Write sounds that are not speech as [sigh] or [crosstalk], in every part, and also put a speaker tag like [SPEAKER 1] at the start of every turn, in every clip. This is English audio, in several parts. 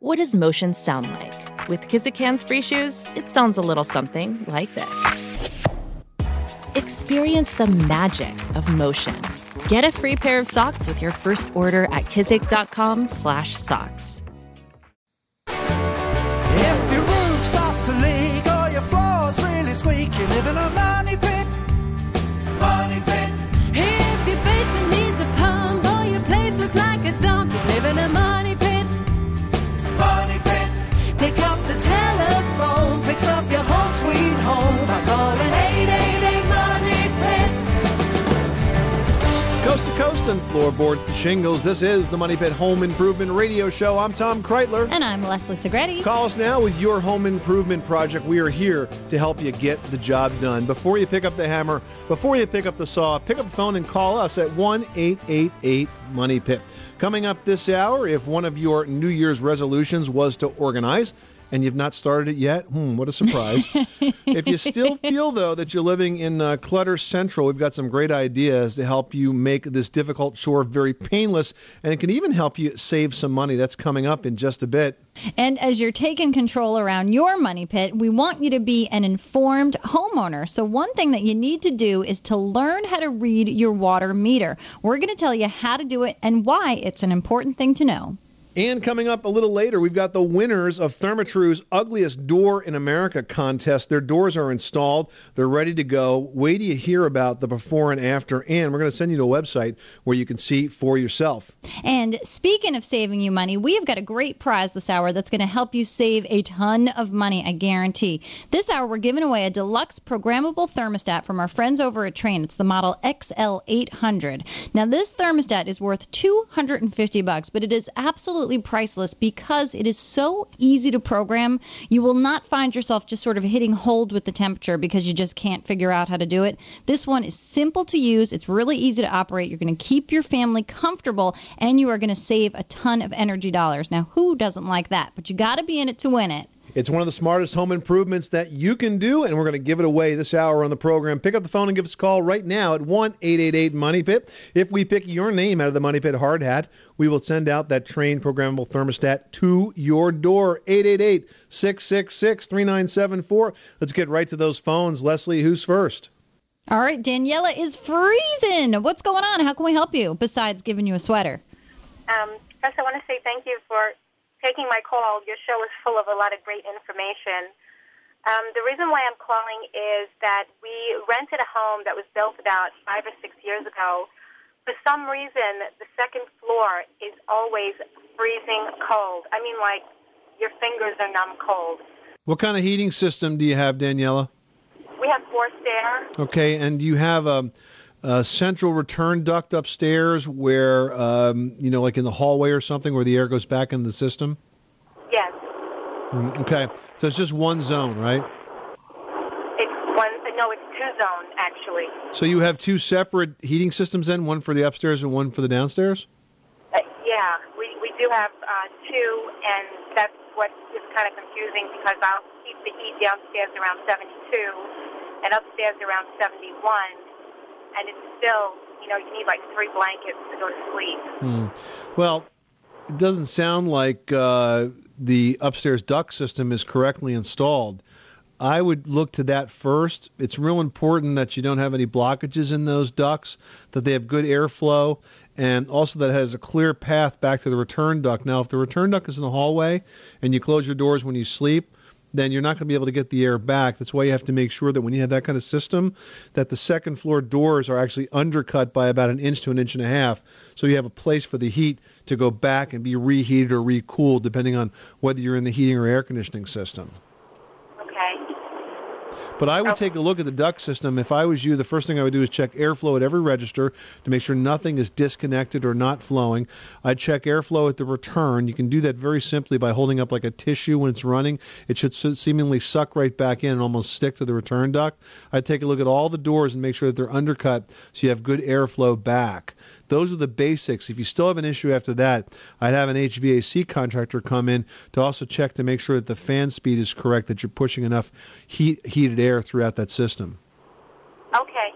[SPEAKER 1] What does motion sound like? With Kizikans free shoes, it sounds a little something like this. Experience the magic of motion. Get a free pair of socks with your first order at kizik.com/socks.
[SPEAKER 2] If your roof starts to leak or your floor's really squeaky,
[SPEAKER 3] And floorboards to shingles. This is the Money Pit Home Improvement Radio Show. I'm Tom Kraeutler.
[SPEAKER 4] And I'm Leslie Segrete.
[SPEAKER 3] Call us now with your home improvement project. We are here to help you get the job done. Before you pick up the hammer, before you pick up the saw, pick up the phone and call us at 1 888 Money Pit. Coming up this hour, if one of your New Year's resolutions was to organize, and you've not started it yet, hmm, what a surprise. [laughs] if you still feel, though, that you're living in uh, Clutter Central, we've got some great ideas to help you make this difficult chore very painless, and it can even help you save some money. That's coming up in just a bit.
[SPEAKER 4] And as you're taking control around your money pit, we want you to be an informed homeowner. So, one thing that you need to do is to learn how to read your water meter. We're going to tell you how to do it and why it's an important thing to know.
[SPEAKER 3] And coming up a little later, we've got the winners of Therma-Tru's Ugliest Door in America contest. Their doors are installed, they're ready to go. Wait till you hear about the before and after, and we're going to send you to a website where you can see for yourself.
[SPEAKER 4] And speaking of saving you money, we have got a great prize this hour that's going to help you save a ton of money, I guarantee. This hour, we're giving away a deluxe programmable thermostat from our friends over at Trane. It's the model XL800. Now, this thermostat is worth 250 bucks, but it is absolutely priceless because it is so easy to program. You will not find yourself just sort of hitting hold with the temperature because you just can't figure out how to do it. This one is simple to use, it's really easy to operate. You're going to keep your family comfortable and you are going to save a ton of energy dollars. Now, who doesn't like that? But you got to be in it to win it.
[SPEAKER 3] It's one of the smartest home improvements that you can do, and we're going to give it away this hour on the program. Pick up the phone and give us a call right now at 1 888 Money Pit. If we pick your name out of the Money Pit hard hat, we will send out that Trane programmable thermostat to your door. 888 666 3974. Let's get right to those phones. Leslie, who's first?
[SPEAKER 4] All right, Daniela is freezing. What's going on? How can we help you besides giving you a sweater?
[SPEAKER 5] Um, first, I want to say thank you for taking my call. Your show is full of a lot of great information. Um, the reason why I'm calling is that we rented a home that was built about five or six years ago. For some reason, the second floor is always freezing cold. I mean, like your fingers are numb cold.
[SPEAKER 3] What kind of heating system do you have, Daniela?
[SPEAKER 5] We have forced air.
[SPEAKER 3] Okay, and do you have a, a central return duct upstairs where, um, you know, like in the hallway or something, where the air goes back into the system?
[SPEAKER 5] Yes,
[SPEAKER 3] Mm, Okay, so it's just one zone, right?
[SPEAKER 5] it's one. No, it's two zones, actually.
[SPEAKER 3] So you have two separate heating systems then, one for the upstairs and one for the downstairs?
[SPEAKER 5] Uh, yeah, we we do have uh, two, and that's what is kind of confusing because I'll keep the heat downstairs around 72 and upstairs around 71, and it's still, you know, you need like three blankets to go to sleep.
[SPEAKER 3] Hmm. Well, it doesn't sound like uh, the upstairs duct system is correctly installed. I would look to that first. It's real important that you don't have any blockages in those ducts, that they have good airflow, and also that it has a clear path back to the return duct. Now, if the return duct is in the hallway and you close your doors when you sleep, then you're not going to be able to get the air back. That's why you have to make sure that when you have that kind of system, that the second floor doors are actually undercut by about an inch to an inch and a half, so you have a place for the heat to go back and be reheated or recooled, depending on whether you're in the heating or air conditioning system. But I would take a look at the duct system. If I was you, the first thing I would do is check airflow at every register to make sure nothing is disconnected or not flowing. I'd check airflow at the return. You can do that very simply by holding up like a tissue when it's running. It should seemingly suck right back in and almost stick to the return duct. I'd take a look at all the doors and make sure that they're undercut so you have good airflow back. Those are the basics. If you still have an issue after that, I'd have an HVAC contractor come in to also check to make sure that the fan speed is correct, that you're pushing enough heat, heated air throughout that system.
[SPEAKER 5] Okay.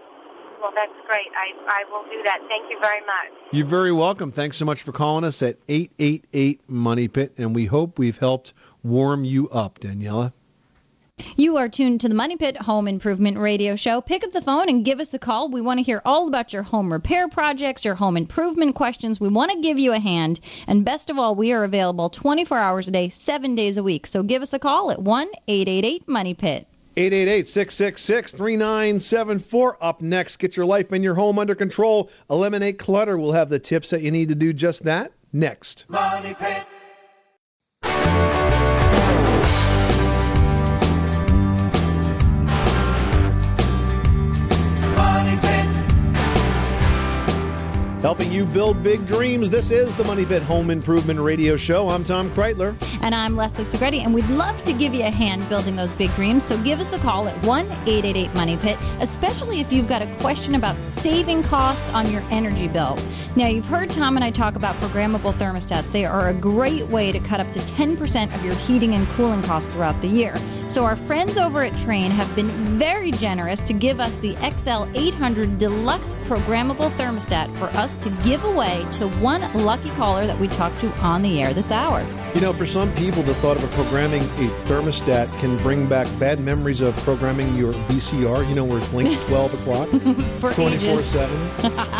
[SPEAKER 5] Well, that's great. I, I will do that. Thank you very much.
[SPEAKER 3] You're very welcome. Thanks so much for calling us at 888 Money Pit, and we hope we've helped warm you up, Daniela.
[SPEAKER 4] You are tuned to the Money Pit Home Improvement Radio Show. Pick up the phone and give us a call. We want to hear all about your home repair projects, your home improvement questions. We want to give you a hand. And best of all, we are available 24 hours a day, seven days a week. So give us a call at 1 888 Money Pit.
[SPEAKER 3] 888 666 3974. Up next, get your life and your home under control. Eliminate clutter. We'll have the tips that you need to do just that next.
[SPEAKER 2] Money Pit.
[SPEAKER 3] Helping you build big dreams. This is the Money Pit Home Improvement Radio Show. I'm Tom Kraeutler.
[SPEAKER 4] And I'm Leslie Segrete, and we'd love to give you a hand building those big dreams. So give us a call at 1 888 Money Pit, especially if you've got a question about saving costs on your energy bills. Now, you've heard Tom and I talk about programmable thermostats. They are a great way to cut up to 10% of your heating and cooling costs throughout the year. So, our friends over at Trane have been very generous to give us the XL 800 Deluxe programmable thermostat for us to give away to one lucky caller that we talked to on the air this hour.
[SPEAKER 3] You know, for some people, the thought of a programming a thermostat can bring back bad memories of programming your VCR, you know, where it blinks [laughs] 12 o'clock, [laughs] 24 7.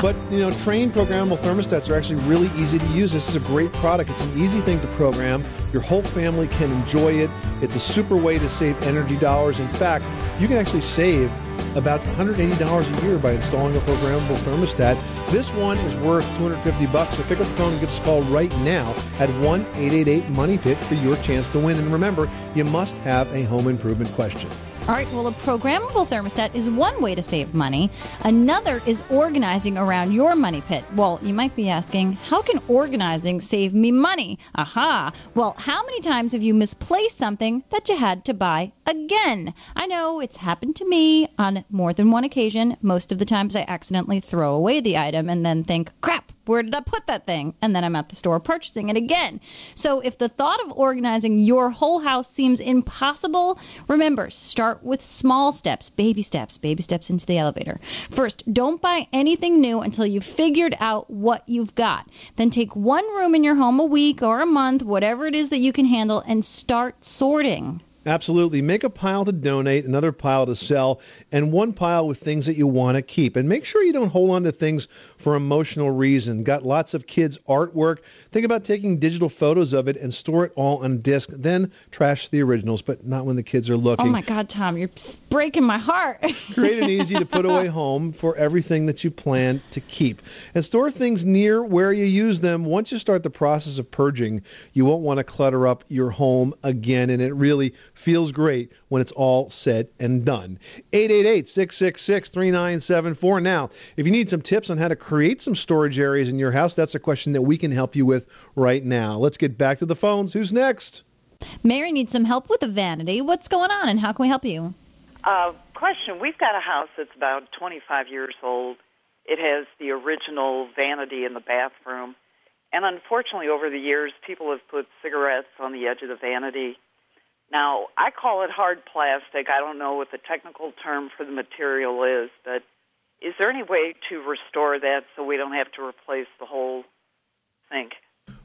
[SPEAKER 3] But, you know, Trane programmable thermostats are actually really easy to use. This is a great product. It's an easy thing to program. Your whole family can enjoy it. It's a super way to save energy dollars. In fact, you can actually save about $180 a year by installing a programmable thermostat. This one is worth 250 bucks. So pick up the phone and give us a call right now at 1-888-MONEY-PIT for your chance to win. And remember, you must have a home improvement question.
[SPEAKER 4] All right, well, a programmable thermostat is one way to save money. Another is organizing around your money pit. Well, you might be asking, how can organizing save me money? Aha! Well, how many times have you misplaced something that you had to buy again? I know it's happened to me on more than one occasion. Most of the times I accidentally throw away the item and then think, crap, where did I put that thing? And then I'm at the store purchasing it again. So if the thought of organizing your whole house seems impossible, remember, start with small steps, baby steps, baby steps into the elevator. First, don't buy anything new until you've figured out what you've got. Then take one room in your home a week or a month, whatever it is that you can handle, and start sorting.
[SPEAKER 3] Absolutely. Make a pile to donate, another pile to sell, and one pile with things that you want to keep. And make sure you don't hold on to things for emotional reason. Got lots of kids' artwork. Think about taking digital photos of it and store it all on disk, then trash the originals, but not when the kids are looking.
[SPEAKER 4] Oh my God, Tom, you're breaking my heart. [laughs]
[SPEAKER 3] Create an easy to put away home for everything that you plan to keep. And store things near where you use them. Once you start the process of purging, you won't want to clutter up your home again. And it really feels great when it's all said and done. 888 666 3974. Now, if you need some tips on how to create some storage areas in your house, that's a question that we can help you with right now. Let's get back to the phones. Who's next?
[SPEAKER 4] Mary needs some help with a vanity. What's going on and how can we help you?
[SPEAKER 6] Uh, question. We've got a house that's about 25 years old. It has the original vanity in the bathroom. And unfortunately, over the years, people have put cigarettes on the edge of the vanity. Now, I call it hard plastic. I don't know what the technical term for the material is, but is there any way to restore that so we don't have to replace the whole sink?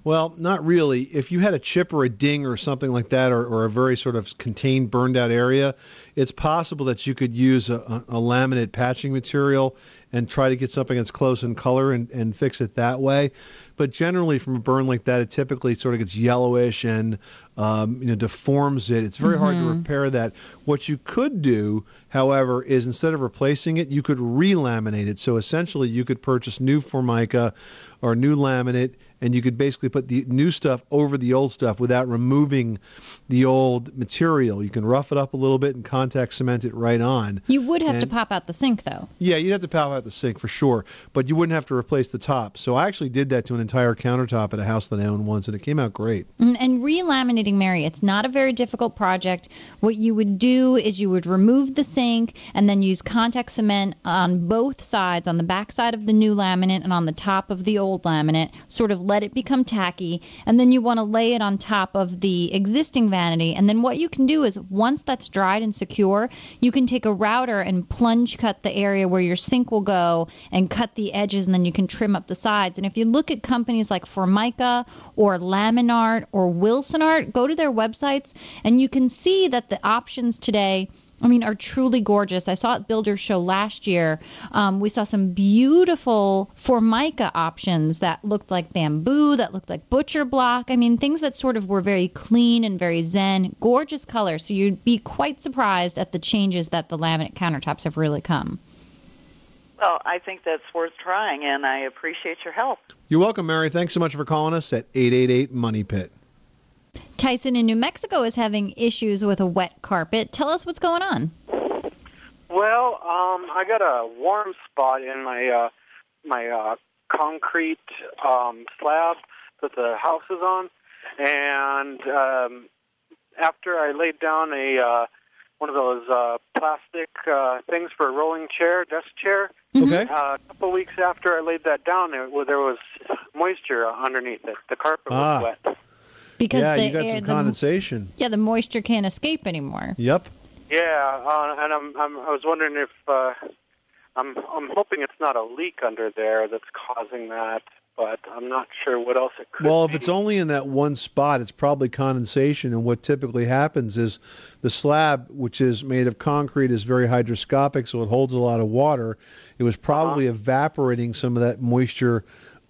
[SPEAKER 3] Well, not really. If you had a chip or a ding or something like that, or, or a very sort of contained, burned out area, it's possible that you could use a, a, a laminate patching material and try to get something that's close in color and, and fix it that way. But generally, from a burn like that, it typically sort of gets yellowish and um, you know deforms it. It's very hard to repair that. What you could do, however, is instead of replacing it, you could relaminate it. So essentially, you could purchase new formica or new laminate and you could basically put the new stuff over the old stuff without removing the old material. You can rough it up a little bit and contact cement it right on.
[SPEAKER 4] You would have to pop out the sink, though.
[SPEAKER 3] Yeah, you'd have to pop out the sink for sure, but you wouldn't have to replace the top. So I actually did that to an entire countertop at a house that I owned once, and it came out great.
[SPEAKER 4] Mm, And relaminating, Mary, it's not a very difficult project. What you would do is you would remove the sink and then use contact cement on both sides, on the back side of the new laminate and on the top of the old laminate, sort of let it become tacky, and then you want to lay it on top of the existing vanity. And then what you can do is once that's dried and secure, you can take a router and plunge cut the area where your sink will go and cut the edges, and then you can trim up the sides. And if you look at companies like Formica or Laminart or Wilsonart, go to their websites and you can see that the options today I mean, are truly gorgeous. I saw at Builders Show last year. Um, we saw some beautiful Formica options that looked like bamboo, that looked like butcher block. I mean, things that sort of were very clean and very zen. Gorgeous colors. So you'd be quite surprised at the changes that the laminate countertops have really come.
[SPEAKER 6] Well, I think that's worth trying, and I appreciate your help.
[SPEAKER 3] You're welcome, Mary. Thanks so much for calling us at 888 Money Pit.
[SPEAKER 4] Tyson in New Mexico is having issues with a wet carpet. Tell us what's going on.
[SPEAKER 7] Well, um, I got a warm spot in my uh, my uh, concrete um, slab that the house is on, and um, after I laid down a uh, one of those uh, plastic uh, things for a rolling chair, desk chair.
[SPEAKER 3] Okay.
[SPEAKER 7] Uh, a couple of weeks after I laid that down, it, well, there was moisture underneath it. The carpet was
[SPEAKER 3] Ah.
[SPEAKER 7] wet.
[SPEAKER 4] Because
[SPEAKER 3] yeah,
[SPEAKER 4] the
[SPEAKER 3] you got
[SPEAKER 4] air-
[SPEAKER 3] some
[SPEAKER 4] the-
[SPEAKER 3] condensation.
[SPEAKER 4] yeah, the moisture can't escape anymore.
[SPEAKER 3] Yep.
[SPEAKER 7] Yeah, uh, and I'm, I'm I was wondering if uh, I'm I'm hoping it's not a leak under there that's causing that, but I'm not sure what else it could.
[SPEAKER 3] Well, if
[SPEAKER 7] be.
[SPEAKER 3] it's only in that one spot, it's probably condensation. And what typically happens is the slab, which is made of concrete, is very hydroscopic, so it holds a lot of water. It was probably evaporating some of that moisture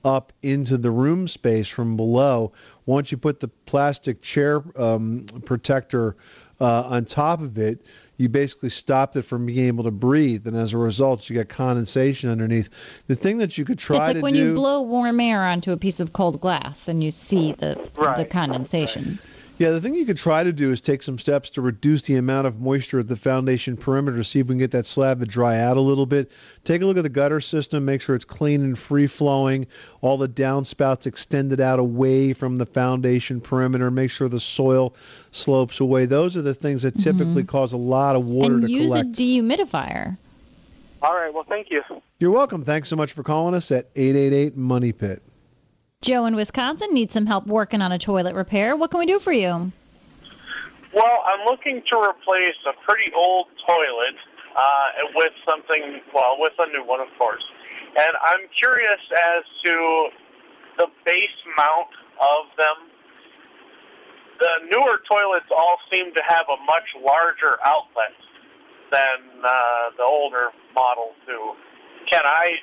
[SPEAKER 3] up into the room space from below. Once you put the plastic chair um, protector uh, on top of it, you basically stopped it from being able to breathe, and as a result, you got condensation underneath. The thing that you could try
[SPEAKER 4] it's like
[SPEAKER 3] to
[SPEAKER 4] when
[SPEAKER 3] do.
[SPEAKER 4] you blow warm air onto a piece of cold glass and you see the the
[SPEAKER 7] Right,
[SPEAKER 4] condensation.
[SPEAKER 3] Yeah, the thing you could try to do is take some steps to reduce the amount of moisture at the foundation perimeter, see if we can get that slab to dry out a little bit. Take a look at the gutter system, make sure it's clean and free flowing, all the downspouts extended out away from the foundation perimeter, make sure the soil slopes away. Those are the things that typically mm-hmm. cause a lot of water
[SPEAKER 4] and
[SPEAKER 3] to
[SPEAKER 4] use
[SPEAKER 3] collect.
[SPEAKER 4] a dehumidifier.
[SPEAKER 7] All right, well, thank you.
[SPEAKER 3] You're welcome. Thanks so much for calling us at 888 Money Pit.
[SPEAKER 4] Joe in Wisconsin needs some help working on a toilet repair. What can we do for you?
[SPEAKER 8] Well, I'm looking to replace a pretty old toilet uh, with something, well, with a new one, of course. And I'm curious as to the base mount of them. The newer toilets all seem to have a much larger outlet than uh, the older models do. Can I,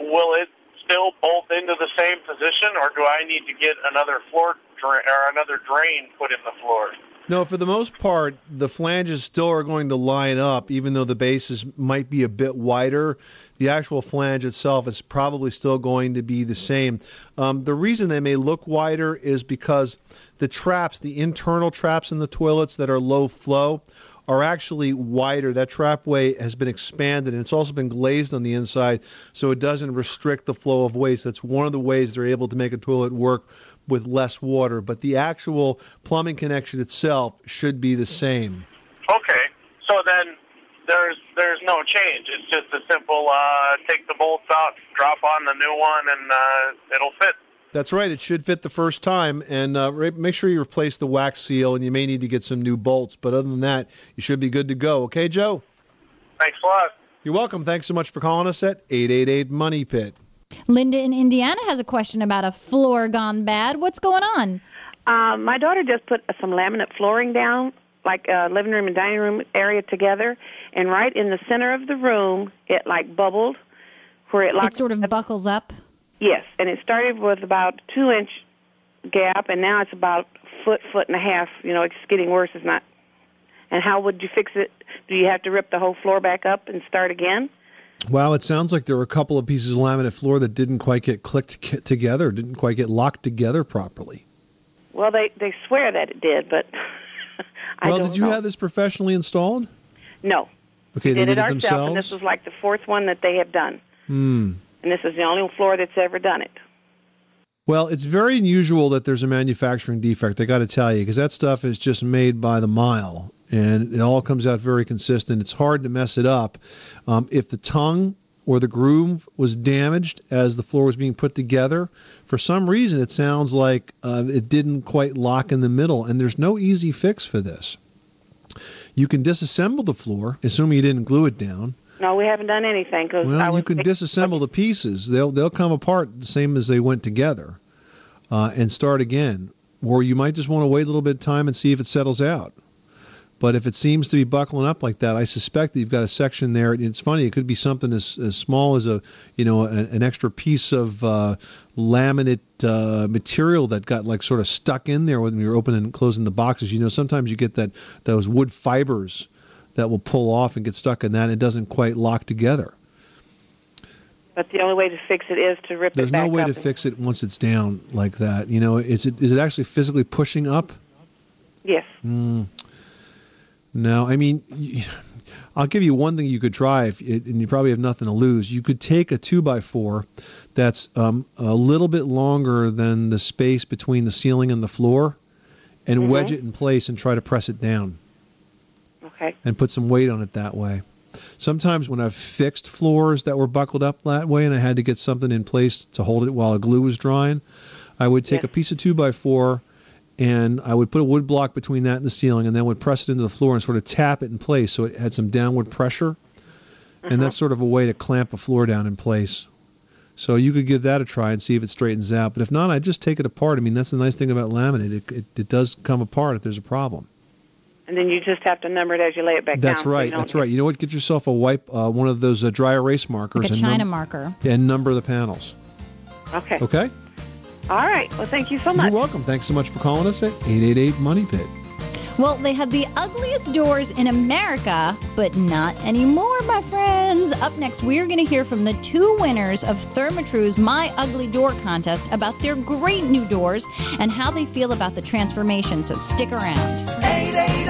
[SPEAKER 8] will it still bolt into the same position, or do I need to get another floor drain or another drain put in the floor?
[SPEAKER 3] No, for the most part, the flanges still are going to line up, even though the bases might be a bit wider. The actual flange itself is probably still going to be the same. Um, the reason they may look wider is because the traps, the internal traps in the toilets that are low flow, are actually wider. That trapway has been expanded and it's also been glazed on the inside so it doesn't restrict the flow of waste. That's one of the ways they're able to make a toilet work with less water. But the actual plumbing connection itself should be the same.
[SPEAKER 8] Okay, so then there's there's no change. It's just a simple uh, take the bolts out, drop on the new one, and uh, it'll fit.
[SPEAKER 3] That's right. It should fit the first time, and uh, re- make sure you replace the wax seal, and you may need to get some new bolts. But other than that, you should be good to go. Okay, Joe?
[SPEAKER 8] Thanks a lot.
[SPEAKER 3] You're welcome. Thanks so much for calling us at 888 Money Pit.
[SPEAKER 4] Linda in Indiana has a question about a floor gone bad. What's going on?
[SPEAKER 9] Um, my daughter just put some laminate flooring down, like uh, living room and dining room area together, and right in the center of the room, it like bubbled, where it
[SPEAKER 4] like.
[SPEAKER 9] It
[SPEAKER 4] sort of buckles up.
[SPEAKER 9] Yes, and it started with about two inch gap, and now it's about foot, foot and a half. You know, it's getting worse. It's not. And how would you fix it? Do you have to rip the whole floor back up and start again?
[SPEAKER 3] Wow, it sounds like there were a couple of pieces of laminate floor that didn't quite get clicked together, didn't quite get locked together properly.
[SPEAKER 9] Well, they they swear that it did, but [laughs] I
[SPEAKER 3] well, did you
[SPEAKER 9] know.
[SPEAKER 3] have this professionally installed?
[SPEAKER 9] No,
[SPEAKER 3] Okay, they
[SPEAKER 9] did
[SPEAKER 3] did
[SPEAKER 9] it
[SPEAKER 3] it
[SPEAKER 9] ourselves,
[SPEAKER 3] themselves.
[SPEAKER 9] and this was like the fourth one that they have done.
[SPEAKER 3] Hmm.
[SPEAKER 9] And this is the only floor that's ever done it.
[SPEAKER 3] Well, it's very unusual that there's a manufacturing defect. I got to tell you, because that stuff is just made by the mile, and it all comes out very consistent. It's hard to mess it up. Um, if the tongue or the groove was damaged as the floor was being put together. For some reason, it sounds like uh, it didn't quite lock in the middle, and there's no easy fix for this. You can disassemble the floor, assuming you didn't glue it down.
[SPEAKER 9] No, we haven't done anything because
[SPEAKER 3] Well, you can disassemble the pieces. They'll they'll come apart the same as they went together, uh, and start again. Or you might just want to wait a little bit of time and see if it settles out. But if it seems to be buckling up like that, I suspect that you've got a section there. It's funny; it could be something as, as small as a you know a, an extra piece of uh, laminate uh, material that got like sort of stuck in there when you're opening and closing the boxes. You know, sometimes you get that those wood fibers that will pull off and get stuck in that. And it doesn't quite lock together.
[SPEAKER 9] But the only way to fix it is to rip
[SPEAKER 3] There's
[SPEAKER 9] it back up.
[SPEAKER 3] There's no way to fix it once it's down like that. You know, is it is it actually physically pushing up?
[SPEAKER 9] Yes.
[SPEAKER 3] Mm. No, I mean, I'll give you one thing you could try, if it, and you probably have nothing to lose. You could take a two by four that's um, a little bit longer than the space between the ceiling and the floor, and wedge
[SPEAKER 9] Mhm.
[SPEAKER 3] it in place and try to press it down
[SPEAKER 9] Okay.
[SPEAKER 3] and put some weight on it that way. Sometimes when I've fixed floors that were buckled up that way and I had to get something in place to hold it while the glue was drying, I would take a piece of two by four and I would put a wood block between that and the ceiling and then would press it into the floor and sort of tap it in place so it had some downward pressure. And that's mm-hmm. sort of a way to clamp a floor down in place. So you could give that a try and see if it straightens out. But if not, I just take it apart. I mean, that's the nice thing about laminate. It, it, it does come apart if there's a problem.
[SPEAKER 9] And then you just have to number it as you lay it back
[SPEAKER 3] That's
[SPEAKER 9] down. so you
[SPEAKER 3] right.
[SPEAKER 9] don't
[SPEAKER 3] That's right. You know what? Get yourself a wipe, uh, one of those uh, dry erase markers,
[SPEAKER 4] Like a
[SPEAKER 3] and
[SPEAKER 4] China
[SPEAKER 3] num-
[SPEAKER 4] marker.
[SPEAKER 3] and number the panels.
[SPEAKER 9] Okay.
[SPEAKER 3] Okay.
[SPEAKER 9] All right. Well, thank you so much.
[SPEAKER 3] You're welcome. Thanks so much for calling us at eight eight eight Money Pit.
[SPEAKER 4] Well, they had the ugliest doors in America, but not anymore, my friends. Up next, we're going to hear from the two winners of Therma-Tru's My Ugly Door contest about their great new doors and how they feel about the transformation. So stick around.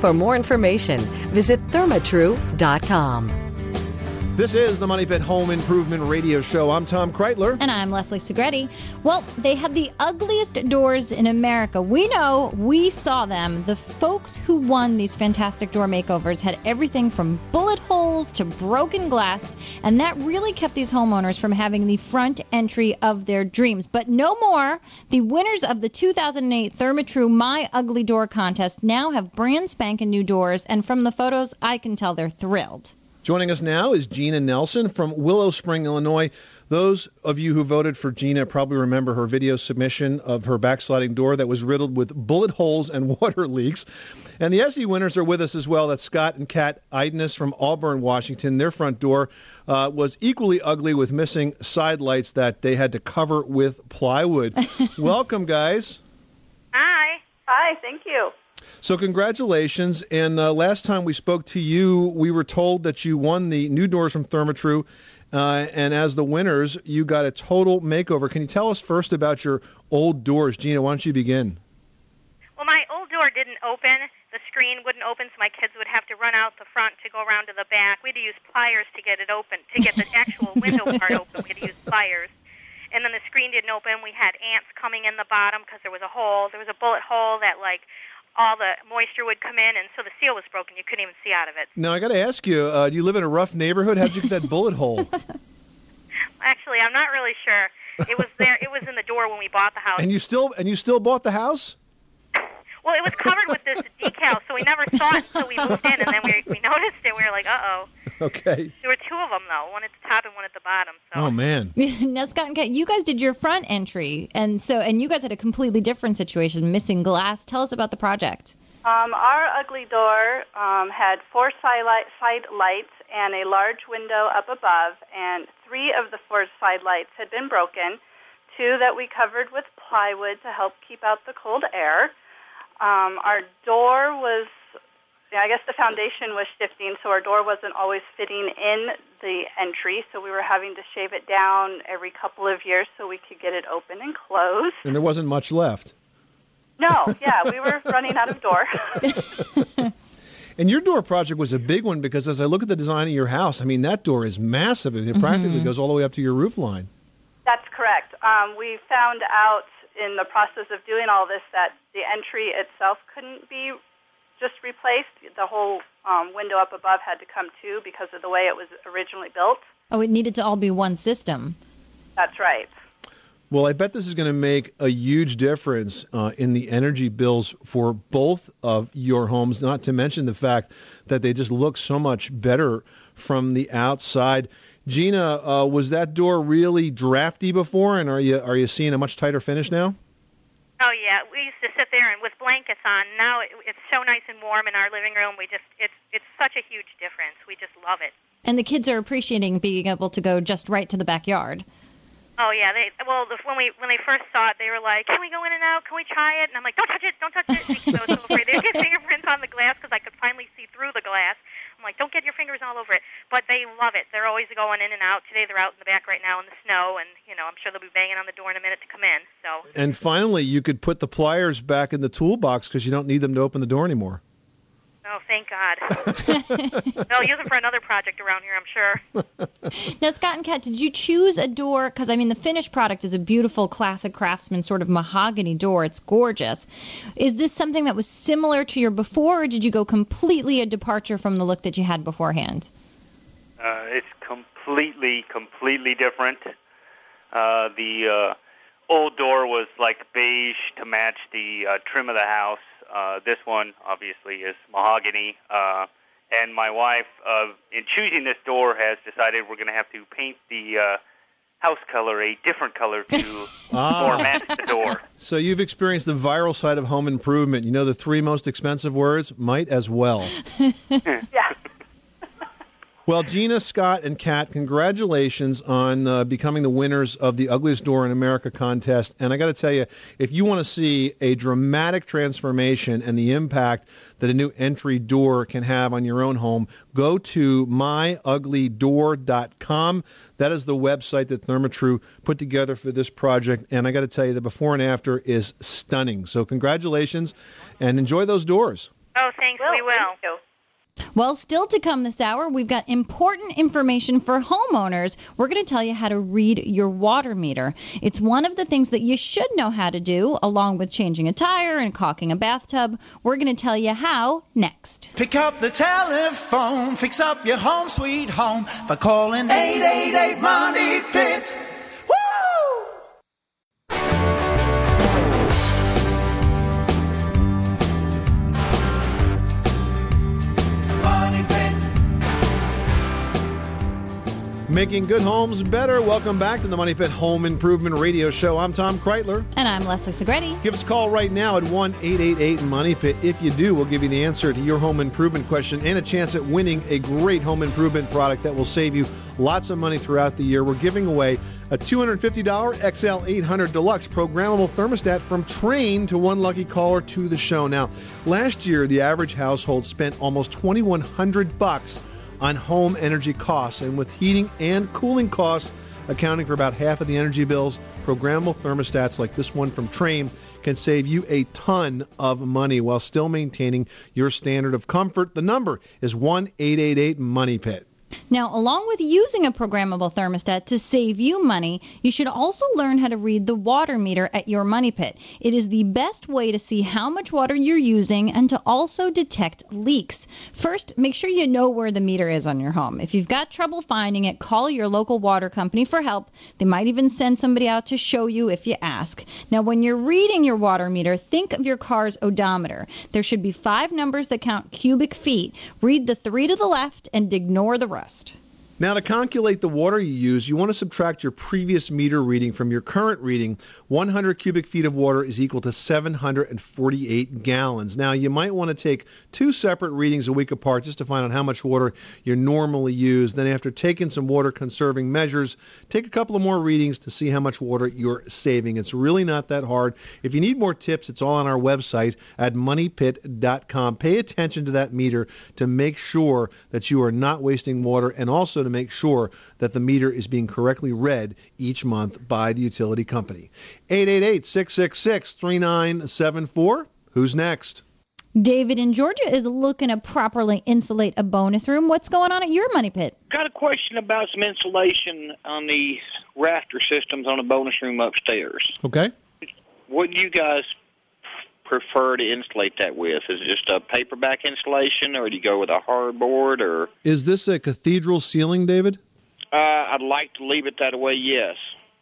[SPEAKER 10] For more information, visit thermatru.com.
[SPEAKER 3] This is the Money Pit Home Improvement Radio Show. I'm Tom Kraeutler.
[SPEAKER 4] And I'm Leslie Segrete. Well, they had the ugliest doors in America. We know, we saw them. The folks who won these fantastic door makeovers had everything from bullet holes to broken glass, and that really kept these homeowners from having the front entry of their dreams. But no more. The winners of the 2008 Therma-Tru My Ugly Door contest now have brand spanking new doors, and from the photos, I can tell they're thrilled.
[SPEAKER 3] Joining us now is Gina Nelson from Willow Spring, Illinois. Those of you who voted for Gina probably remember her video submission of her backsliding door that was riddled with bullet holes and [laughs] water leaks. And the SE winners are with us as well. That's Scott and Kat Eidenes from Auburn, Washington. Their front door uh, was equally ugly with missing side lights that they had to cover with plywood. [laughs] Welcome, guys.
[SPEAKER 11] Hi. Hi, thank you.
[SPEAKER 3] So, congratulations. And uh, last time we spoke to you, we were told that you won the new doors from Therma-Tru. Uh, and as the winners, you got a total makeover. Can you tell us first about your old doors? Gina, why don't you begin?
[SPEAKER 11] Well, my old door didn't open. The screen wouldn't open, so my kids would have to run out the front to go around to the back. We had to use pliers to get it open. To get the [laughs] actual window part open, we had to use pliers. And then the screen didn't open. We had ants coming in the bottom because there was a hole. There was a bullet hole that, like, all the moisture would come in, and so the seal was broken. You couldn't even see out of it.
[SPEAKER 3] Now, I got to ask you uh, do you live in a rough neighborhood? How'd you get that bullet hole? [laughs]
[SPEAKER 11] Actually, I'm not really sure. It was there. It was in the door when we bought the house.
[SPEAKER 3] And you still and you still bought the house?
[SPEAKER 11] Well, it was covered with this decal, so we never saw it until we moved in, and then we we noticed it. We were like, "Uh oh."
[SPEAKER 3] Okay.
[SPEAKER 11] There were two of them though, one at the top and one at the bottom. So
[SPEAKER 3] Oh man.
[SPEAKER 4] now, Scott and Kat, you guys did your front entry, and so and you guys had a completely different situation, missing glass. Tell us about the project.
[SPEAKER 12] Um, our ugly door um, had four side, light, side lights and a large window up above, and three of the four side lights had been broken. Two that we covered with plywood to help keep out the cold air. Um, our door was yeah, I guess the foundation was shifting, so our door wasn't always fitting in the entry, so we were having to shave it down every couple of years so we could get it open and closed.
[SPEAKER 3] And there wasn't much left.
[SPEAKER 12] No, yeah, we were running out of door. [laughs] [laughs]
[SPEAKER 3] And your door project was a big one because as I look at the design of your house, I mean, that door is massive. and It practically
[SPEAKER 12] Mhm.
[SPEAKER 3] goes all the way up to your roof line.
[SPEAKER 12] That's correct. Um, we found out in the process of doing all this that the entry itself couldn't be just replaced. The whole um, window up above had to come too because of the way it was originally built.
[SPEAKER 4] Oh, it needed to all be one system.
[SPEAKER 12] That's right.
[SPEAKER 3] Well, I bet this is going to make a huge difference uh, in the energy bills for both of your homes, not to mention the fact that they just look so much better from the outside. Gina, uh, was that door really drafty before, and are you are you seeing a much tighter finish now?
[SPEAKER 11] Oh yeah, we used to sit there and with blankets on. Now it, it's so nice and warm in our living room. We just it's it's such a huge difference. We just love it.
[SPEAKER 4] And the kids are appreciating being able to go just right to the backyard.
[SPEAKER 11] Oh yeah, they well the, when we when they first saw it, they were like, "Can we go in and out? Can we try it?" And I'm like, "Don't touch it! Don't touch it!" Because I was so afraid they'd [laughs] get fingerprints on the glass because I could finally see through the glass. I'm like, "Don't get your fingers all over it." But they love it. They're always going in and out. Today they're out in the back right now in the snow, and you know I'm sure they'll be banging on the door in a minute to come in. So
[SPEAKER 3] And finally, you could put the pliers back in the toolbox because you don't need them to open the door anymore.
[SPEAKER 11] Oh thank God. They'll use them for another project around here, I'm sure. [laughs]
[SPEAKER 4] Now, Scott and Kat, did you choose a door? Because I mean, the finished product is a beautiful classic craftsman sort of mahogany door. It's gorgeous. Is this something that was similar to your before, or did you go completely a departure from the look that you had beforehand?
[SPEAKER 13] Uh, it's completely, completely different. Uh, the uh, old door was like beige to match the uh, trim of the house. Uh, this one, obviously, is mahogany. Uh, and my wife, uh, in choosing this door, has decided we're going to have to paint the uh, house color a different color to [laughs]
[SPEAKER 3] Ah.
[SPEAKER 13] more match the door.
[SPEAKER 3] So you've experienced the viral side of home improvement. You know the three most expensive words? Might as well.
[SPEAKER 12] yeah. [laughs]
[SPEAKER 3] Well, Gina, Scott, and Kat, congratulations on uh, becoming the winners of the Ugliest Door in America contest. And I got to tell you, if you want to see a dramatic transformation and the impact that a new entry door can have on your own home, go to myuglydoor.com. That is the website that Therma-Tru put together for this project. And I got to tell you, the before and after is stunning. So, congratulations and enjoy those doors.
[SPEAKER 11] Oh, thanks. we will.
[SPEAKER 4] Well, still to come this hour, we've got important information for homeowners. We're going to tell you how to read your water meter. It's one of the things that you should know how to do, along with changing a tire and caulking a bathtub. We're going to tell you how next.
[SPEAKER 2] Pick up the telephone, fix up your home sweet home by calling 888 Money Pit.
[SPEAKER 3] Making good homes better. Welcome back to the Money Pit Home Improvement Radio Show. I'm Tom Kraeutler.
[SPEAKER 4] And I'm Leslie Segrete.
[SPEAKER 3] Give us a call right now at 1 888 Money Pit. If you do, we'll give you the answer to your home improvement question and a chance at winning a great home improvement product that will save you lots of money throughout the year. We're giving away a $250 XL800 Deluxe programmable thermostat from Trane to one lucky caller to the show. Now, last year, the average household spent almost 2100 bucks on home energy costs, and with heating and cooling costs accounting for about half of the energy bills, programmable thermostats like this one from Trane can save you a ton of money while still maintaining your standard of comfort. The number is 1 888 Money Pit.
[SPEAKER 4] Now, along with using a programmable thermostat to save you money, you should also learn how to read the water meter at your money pit. It is the best way to see how much water you're using and to also detect leaks. First, make sure you know where the meter is on your home. If you've got trouble finding it, call your local water company for help. They might even send somebody out to show you if you ask. Now, when you're reading your water meter, think of your car's odometer. There should be five numbers that count cubic feet. Read the three to the left and ignore the rest.
[SPEAKER 3] Now, to calculate the water you use, you want to subtract your previous meter reading from your current reading. 100 cubic feet of water is equal to 748 gallons. Now, you might want to take two separate readings a week apart just to find out how much water you normally use. Then, after taking some water conserving measures, take a couple of more readings to see how much water you're saving. It's really not that hard. If you need more tips, it's all on our website at moneypit.com. Pay attention to that meter to make sure that you are not wasting water and also to make sure that the meter is being correctly read each month by the utility company. 888 666 3974. Who's next?
[SPEAKER 4] David in Georgia is looking to properly insulate a bonus room. What's going on at your money pit?
[SPEAKER 14] Got a question about some insulation on the rafter systems on the bonus room upstairs.
[SPEAKER 3] Okay.
[SPEAKER 14] What do you guys prefer to insulate that with? Is it just a paperback insulation, or do you go with a hardboard, or?
[SPEAKER 3] Is this a cathedral ceiling, David?
[SPEAKER 14] Uh, I'd like to leave it that way. Yes.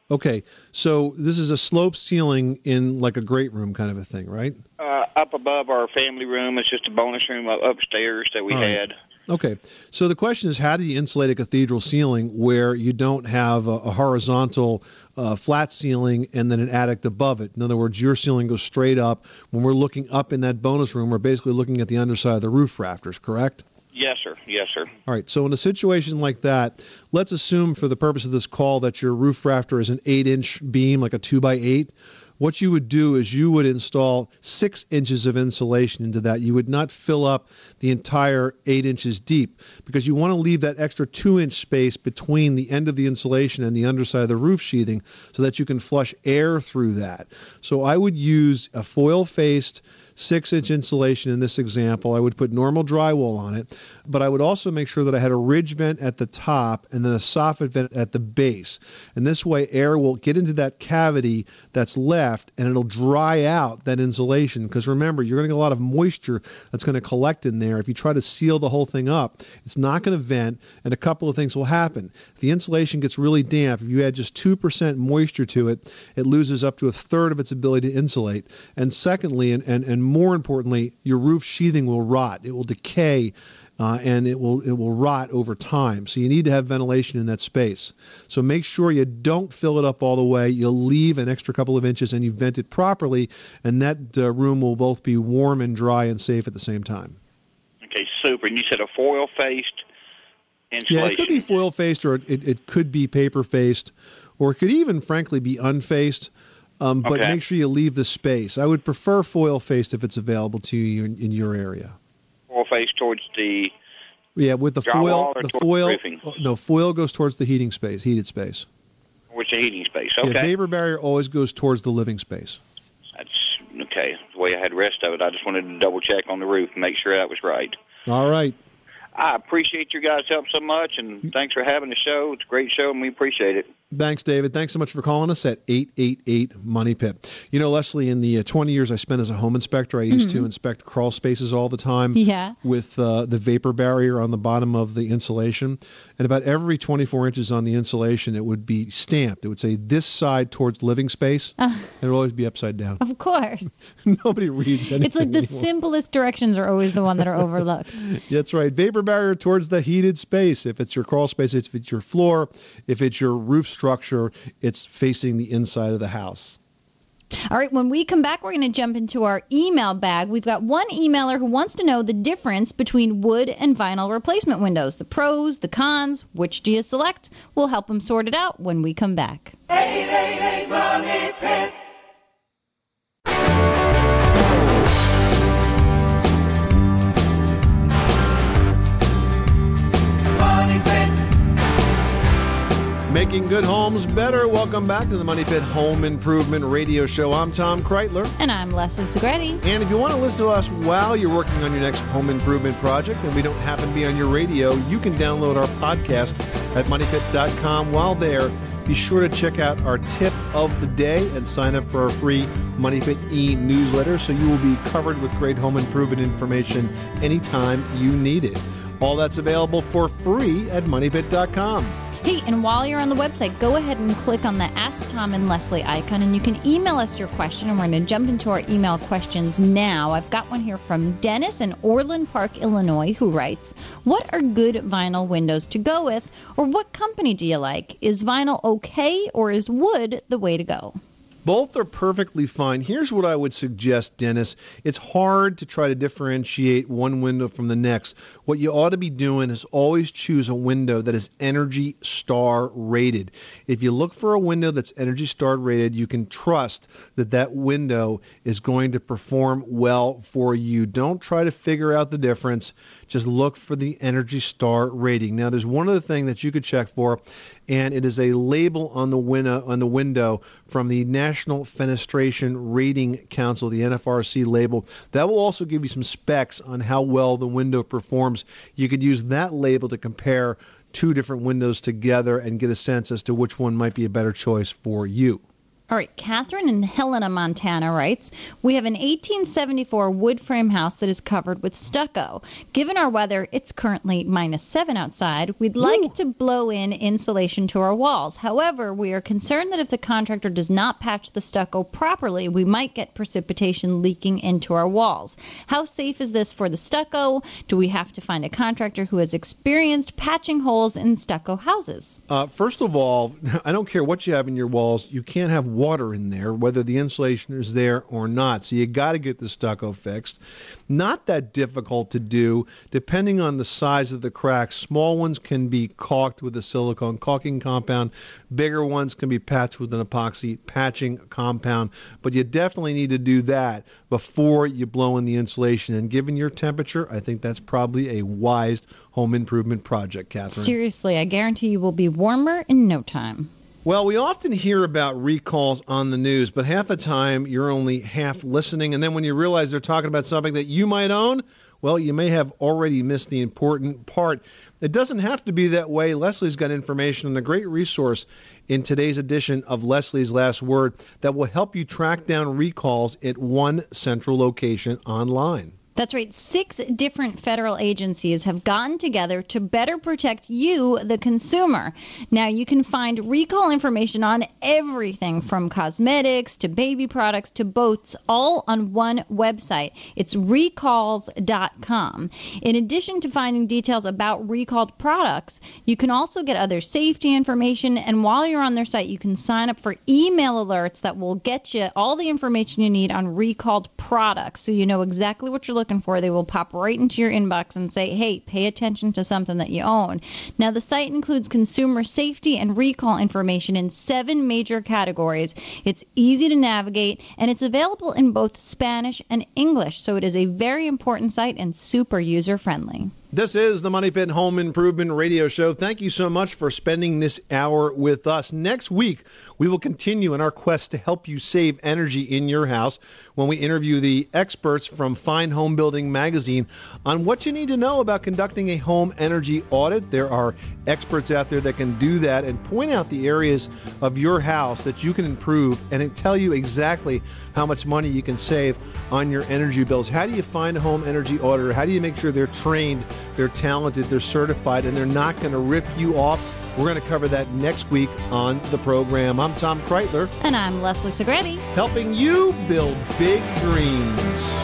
[SPEAKER 3] Okay, so this is a slope ceiling in like a great room kind of a thing, right?
[SPEAKER 14] Uh, up above our family room, it's just a bonus room upstairs that we
[SPEAKER 3] right.
[SPEAKER 14] had.
[SPEAKER 3] Okay, so the question is, how do you insulate a cathedral ceiling where you don't have a, a horizontal uh, flat ceiling and then an attic above it? In other words, your ceiling goes straight up. When we're looking up in that bonus room, we're basically looking at the underside of the roof rafters, correct?
[SPEAKER 14] Yes, sir. Yes, sir.
[SPEAKER 3] All right. So in a situation like that, let's assume for the purpose of this call that your roof rafter is an eight-inch beam, like a two by eight. What you would do is you would install six inches of insulation into that. You would not fill up the entire eight inches deep because you want to leave that extra two inch space between the end of the insulation and the underside of the roof sheathing so that you can flush air through that. So I would use a foil faced six inch insulation in this example. I would put normal drywall on it, but I would also make sure that I had a ridge vent at the top and then a soffit vent at the base. And this way, air will get into that cavity that's left and it'll dry out that insulation. Because remember, you're going to get a lot of moisture that's going to collect in there. If you try to seal the whole thing up, it's not going to vent, and a couple of things will happen. If the insulation gets really damp, if you add just 2% moisture to it, it loses up to a third of its ability to insulate. And secondly, and, and, and more importantly, your roof sheathing will rot. It will decay uh, and it will it will rot over time. So you need to have ventilation in that space. So make sure you don't fill it up all the way. You leave an extra couple of inches and you vent it properly, and that uh, room will both be warm and dry and safe at the same time.
[SPEAKER 14] Okay, super. And you said a foil faced insulation.
[SPEAKER 3] Yeah, it could be foil faced or it, it could be paper faced, or it could even, frankly, be unfaced. Um, but
[SPEAKER 14] Okay.
[SPEAKER 3] make sure you leave the space. I would prefer foil faced if it's available to you in, in your area.
[SPEAKER 14] foil faced towards the.
[SPEAKER 3] Yeah, with the foil, the foil.
[SPEAKER 14] roofing?
[SPEAKER 3] No, foil goes towards the heating space, heated space.
[SPEAKER 14] Which the heating space.
[SPEAKER 3] Yeah,
[SPEAKER 14] Okay.
[SPEAKER 3] vapor barrier always goes towards the living space.
[SPEAKER 14] That's okay. The way I had the rest of it, I just wanted to double check on the roof and make sure that was right.
[SPEAKER 3] All right.
[SPEAKER 14] I appreciate your guys' help so much, and thanks for having the show. It's a great show, and we appreciate it.
[SPEAKER 3] Thanks, David. Thanks so much for calling us at 888 Money Pit. You know, Leslie, in the uh, 20 years I spent as a home inspector, I used to
[SPEAKER 4] Mhm.
[SPEAKER 3] inspect crawl spaces all the time
[SPEAKER 4] Yeah.
[SPEAKER 3] with uh, the vapor barrier on the bottom of the insulation. And about every 24 inches on the insulation, it would be stamped. It would say this side towards living space,
[SPEAKER 4] Uh.
[SPEAKER 3] and it would always be upside down.
[SPEAKER 4] Of course. [laughs]
[SPEAKER 3] Nobody reads anything.
[SPEAKER 4] It's like the
[SPEAKER 3] anymore.
[SPEAKER 4] simplest directions are always the one that are overlooked. [laughs]
[SPEAKER 3] That's right. Vapor barrier towards the heated space. If it's your crawl space, if it's your floor, if it's your roof structure, it's facing the inside of the house.
[SPEAKER 4] All right, when we come back, we're going to jump into our email bag. We've got one emailer who wants to know the difference between wood and vinyl replacement windows, the pros, the cons, which do you select? We'll help him sort it out when we come back.
[SPEAKER 2] 888 Money Pit.
[SPEAKER 3] Making good homes better. Welcome back to the Money Pit Home Improvement Radio Show. I'm Tom Kraeutler.
[SPEAKER 4] And I'm Leslie Segrete.
[SPEAKER 3] And if you want to listen to us while you're working on your next home improvement project and we don't happen to be on your radio, you can download our podcast at moneypit.com. While there, be sure to check out our tip of the day and sign up for our free Money Pit e newsletter so you will be covered with great home improvement information anytime you need it. All that's available for free at moneypit.com.
[SPEAKER 4] Hey, and while you're on the website, go ahead and click on the Ask Tom and Leslie icon, and you can email us your question. And we're going to jump into our email questions now. I've got one here from Dennis in Orland Park, Illinois, who writes What are good vinyl windows to go with, or what company do you like? Is vinyl okay, or is wood the way to go?
[SPEAKER 3] Both are perfectly fine. Here's what I would suggest, Dennis. It's hard to try to differentiate one window from the next. What you ought to be doing is always choose a window that is Energy Star rated. If you look for a window that's Energy Star rated, you can trust that that window is going to perform well for you. Don't try to figure out the difference. Just look for the Energy Star rating. Now, there's one other thing that you could check for, and it is a label on the window on the window from the National Fenestration Rating Council, the NFRC label. That will also give you some specs on how well the window performs. You could use that label to compare two different windows together and get a sense as to which one might be a better choice for you.
[SPEAKER 4] All right, Catherine in Helena, Montana writes We have an 1874 wood frame house that is covered with stucco. Given our weather, it's currently minus seven outside. We'd like to blow in insulation to our walls. However, we are concerned that if the contractor does not patch the stucco properly, we might get precipitation leaking into our walls. How safe is this for the stucco? Do we have to find a contractor who has experienced patching holes in stucco houses?
[SPEAKER 3] Uh, first of all, [laughs] I don't care what you have in your walls. You can't have water in there, whether the insulation is there or not. So you got to get the stucco fixed. Not that difficult to do, depending on the size of the cracks. Small ones can be caulked with a silicone caulking compound. Bigger ones can be patched with an epoxy patching compound. But you definitely need to do that before you blow in the insulation. And given your temperature, I think that's probably a wise home improvement project, Catherine.
[SPEAKER 4] Seriously, I guarantee you will be warmer in no time.
[SPEAKER 3] Well, we often hear about recalls on the news, but half the time you're only half listening. And then when you realize they're talking about something that you might own, well, you may have already missed the important part. It doesn't have to be that way. Leslie's got information and a great resource in today's edition of Leslie's Last Word that will help you track down recalls at one central location online.
[SPEAKER 4] That's right. Six different federal agencies have gotten together to better protect you, the consumer. Now, you can find recall information on everything from cosmetics to baby products to boats, all on one website. It's recalls.com. In addition to finding details about recalled products, you can also get other safety information. And while you're on their site, you can sign up for email alerts that will get you all the information you need on recalled products so you know exactly what you're looking for. They will pop right into your inbox and say, hey, pay attention to something that you own. Now, the site includes consumer safety and recall information in seven major categories. It's easy to navigate and it's available in both Spanish and English. So it is a very important site and super user friendly.
[SPEAKER 3] This is the Money Pit Home Improvement Radio Show. Thank you so much for spending this hour with us. Next week, we will continue in our quest to help you save energy in your house when we interview the experts from Fine Home Building Magazine on what you need to know about conducting a home energy audit. There are experts out there that can do that and point out the areas of your house that you can improve and tell you exactly how much money you can save on your energy bills. How do you find a home energy auditor? How do you make sure they're trained, they're talented, they're certified, and they're not going to rip you off? We're going to cover that next week on the program. I'm Tom Kraeutler,
[SPEAKER 4] And I'm Leslie Segrete.
[SPEAKER 3] helping you build big dreams.